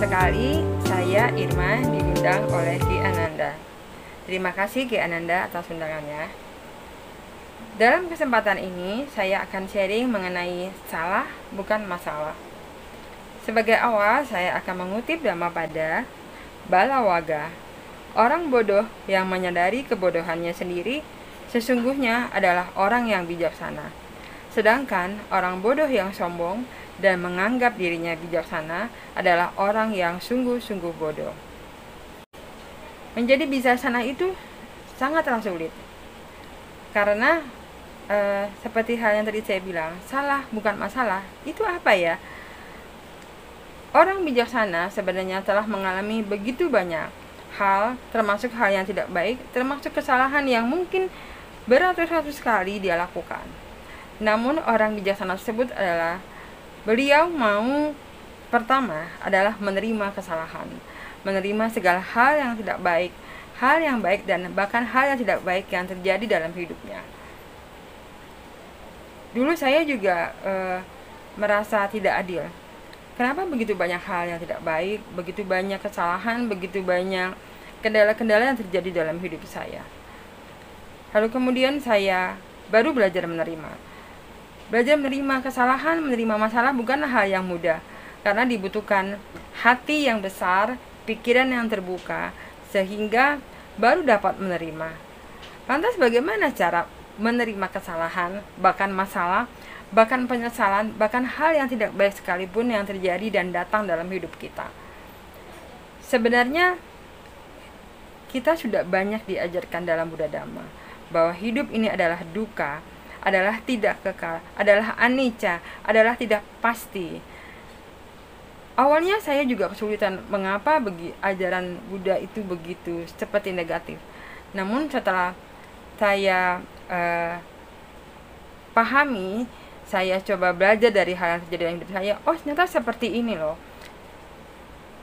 Sekali saya Irma diundang oleh Ki Ananda. Terima kasih Ki Ananda atas undangannya. Dalam kesempatan ini saya akan sharing mengenai salah bukan masalah. Sebagai awal saya akan mengutip pada Balawaga. Orang bodoh yang menyadari kebodohannya sendiri sesungguhnya adalah orang yang bijaksana. Sedangkan orang bodoh yang sombong dan menganggap dirinya bijaksana adalah orang yang sungguh-sungguh bodoh. Menjadi bijaksana itu sangatlah sulit. Karena e, seperti hal yang tadi saya bilang, salah bukan masalah. Itu apa ya? Orang bijaksana sebenarnya telah mengalami begitu banyak hal, termasuk hal yang tidak baik, termasuk kesalahan yang mungkin beratus-ratus kali dia lakukan. Namun orang bijaksana tersebut adalah Beliau mau pertama adalah menerima kesalahan, menerima segala hal yang tidak baik, hal yang baik dan bahkan hal yang tidak baik yang terjadi dalam hidupnya. Dulu saya juga e, merasa tidak adil. Kenapa begitu banyak hal yang tidak baik, begitu banyak kesalahan, begitu banyak kendala-kendala yang terjadi dalam hidup saya. Lalu kemudian saya baru belajar menerima Belajar menerima kesalahan, menerima masalah bukanlah hal yang mudah, karena dibutuhkan hati yang besar, pikiran yang terbuka, sehingga baru dapat menerima. Lantas bagaimana cara menerima kesalahan, bahkan masalah, bahkan penyesalan, bahkan hal yang tidak baik sekalipun yang terjadi dan datang dalam hidup kita? Sebenarnya kita sudah banyak diajarkan dalam Buddha Dhamma bahwa hidup ini adalah duka, adalah tidak kekal, adalah anicca, adalah tidak pasti. Awalnya saya juga kesulitan mengapa bagi ajaran Buddha itu begitu seperti negatif. Namun setelah saya uh, pahami, saya coba belajar dari hal yang terjadi dalam hidup saya. Oh, ternyata seperti ini loh.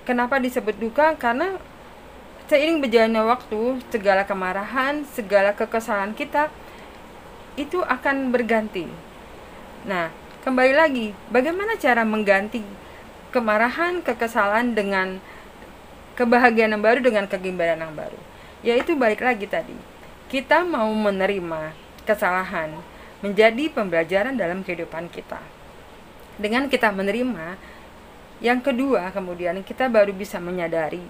Kenapa disebut duka? Karena seiring berjalannya waktu, segala kemarahan, segala kekesalan kita itu akan berganti. Nah, kembali lagi, bagaimana cara mengganti kemarahan, kekesalan dengan kebahagiaan yang baru dengan kegembiraan yang baru? Yaitu balik lagi tadi, kita mau menerima kesalahan menjadi pembelajaran dalam kehidupan kita. Dengan kita menerima, yang kedua kemudian kita baru bisa menyadari,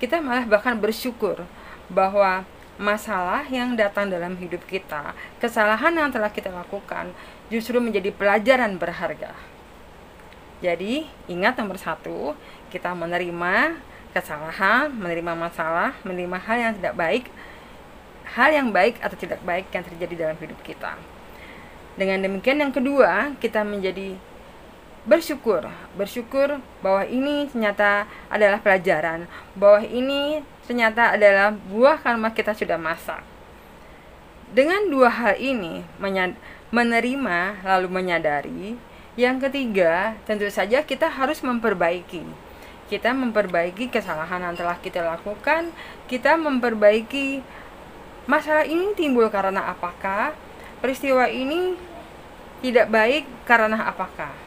kita malah bahkan bersyukur bahwa masalah yang datang dalam hidup kita, kesalahan yang telah kita lakukan, justru menjadi pelajaran berharga. Jadi, ingat nomor satu, kita menerima kesalahan, menerima masalah, menerima hal yang tidak baik, hal yang baik atau tidak baik yang terjadi dalam hidup kita. Dengan demikian, yang kedua, kita menjadi bersyukur, bersyukur bahwa ini ternyata adalah pelajaran, bahwa ini ternyata adalah buah karma kita sudah masak. Dengan dua hal ini, menerima lalu menyadari, yang ketiga, tentu saja kita harus memperbaiki. Kita memperbaiki kesalahan yang telah kita lakukan, kita memperbaiki masalah ini timbul karena apakah, peristiwa ini tidak baik karena apakah.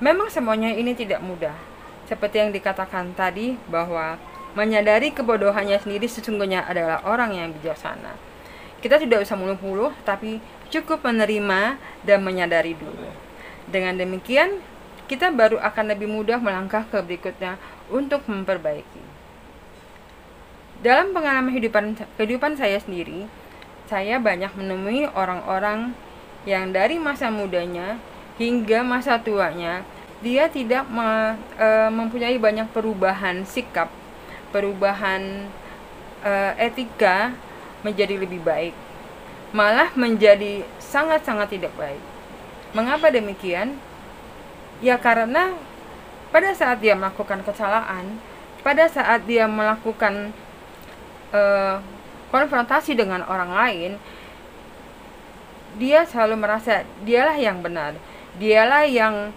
Memang semuanya ini tidak mudah. Seperti yang dikatakan tadi bahwa menyadari kebodohannya sendiri sesungguhnya adalah orang yang bijaksana. Kita tidak usah mulu-mulu, tapi cukup menerima dan menyadari dulu. Dengan demikian, kita baru akan lebih mudah melangkah ke berikutnya untuk memperbaiki. Dalam pengalaman kehidupan, kehidupan saya sendiri, saya banyak menemui orang-orang yang dari masa mudanya hingga masa tuanya, dia tidak me, e, mempunyai banyak perubahan sikap perubahan uh, etika menjadi lebih baik, malah menjadi sangat-sangat tidak baik. Mengapa demikian? Ya karena pada saat dia melakukan kesalahan, pada saat dia melakukan uh, konfrontasi dengan orang lain, dia selalu merasa dialah yang benar, dialah yang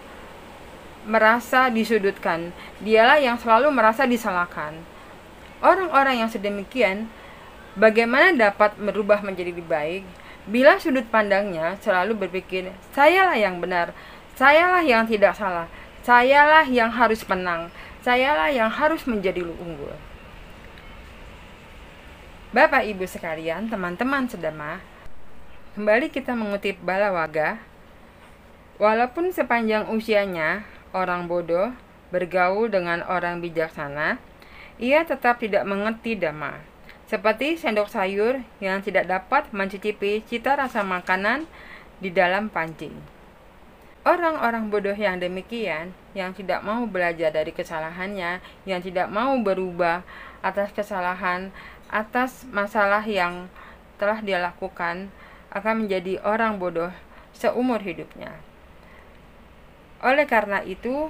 merasa disudutkan, dialah yang selalu merasa disalahkan Orang-orang yang sedemikian, bagaimana dapat merubah menjadi lebih baik bila sudut pandangnya selalu berpikir, sayalah yang benar, sayalah yang tidak salah, Sayalah yang harus menang. Sayalah yang harus menjadi unggul. Bapak Ibu sekalian, teman-teman sedema, kembali kita mengutip Balawaga. Walaupun sepanjang usianya orang bodoh bergaul dengan orang bijaksana, ia tetap tidak mengerti dhamma. Seperti sendok sayur yang tidak dapat mencicipi cita rasa makanan di dalam pancing. Orang-orang bodoh yang demikian, yang tidak mau belajar dari kesalahannya, yang tidak mau berubah atas kesalahan, atas masalah yang telah dia lakukan, akan menjadi orang bodoh seumur hidupnya. Oleh karena itu,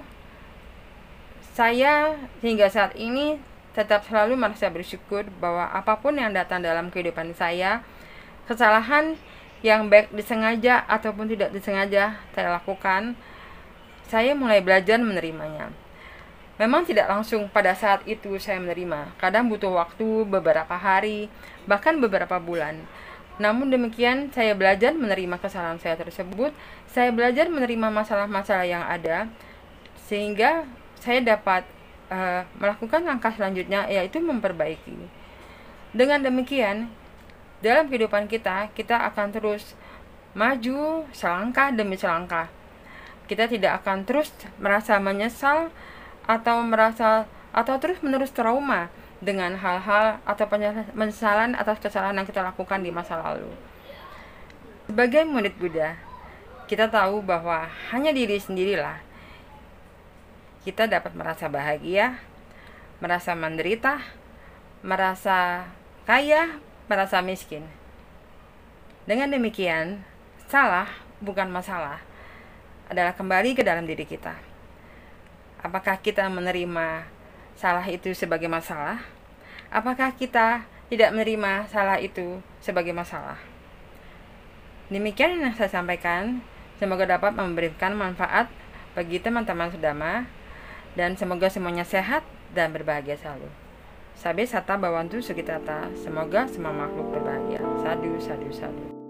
saya hingga saat ini tetap selalu merasa bersyukur bahwa apa pun yang datang dalam kehidupan saya, kesalahan yang baik disengaja ataupun tidak disengaja saya lakukan, saya mulai belajar menerimanya. Memang tidak langsung pada saat itu saya menerima, kadang butuh waktu beberapa hari, bahkan beberapa bulan. Namun demikian, saya belajar menerima kesalahan saya tersebut, saya belajar menerima masalah-masalah yang ada, sehingga saya dapat uh, melakukan langkah selanjutnya, yaitu memperbaiki. Dengan demikian, dalam kehidupan kita, kita akan terus maju selangkah demi selangkah. Kita tidak akan terus merasa menyesal atau merasa atau terus menerus trauma dengan hal-hal atau penyesalan atas kesalahan yang kita lakukan di masa lalu. Sebagai murid Buddha, kita tahu bahwa hanya diri sendirilah kita dapat merasa bahagia, merasa menderita, merasa kaya, merasa miskin. Dengan demikian, salah bukan masalah, adalah kembali ke dalam diri kita. Apakah kita menerima salah itu sebagai masalah? Apakah kita tidak menerima salah itu sebagai masalah? Demikian yang saya sampaikan. Semoga dapat memberikan manfaat bagi teman-teman sedama dan semoga semuanya sehat dan berbahagia selalu. Sabe Sata Bawantu Sugitata. Semoga semua makhluk berbahagia. Sadu, sadu, sadu.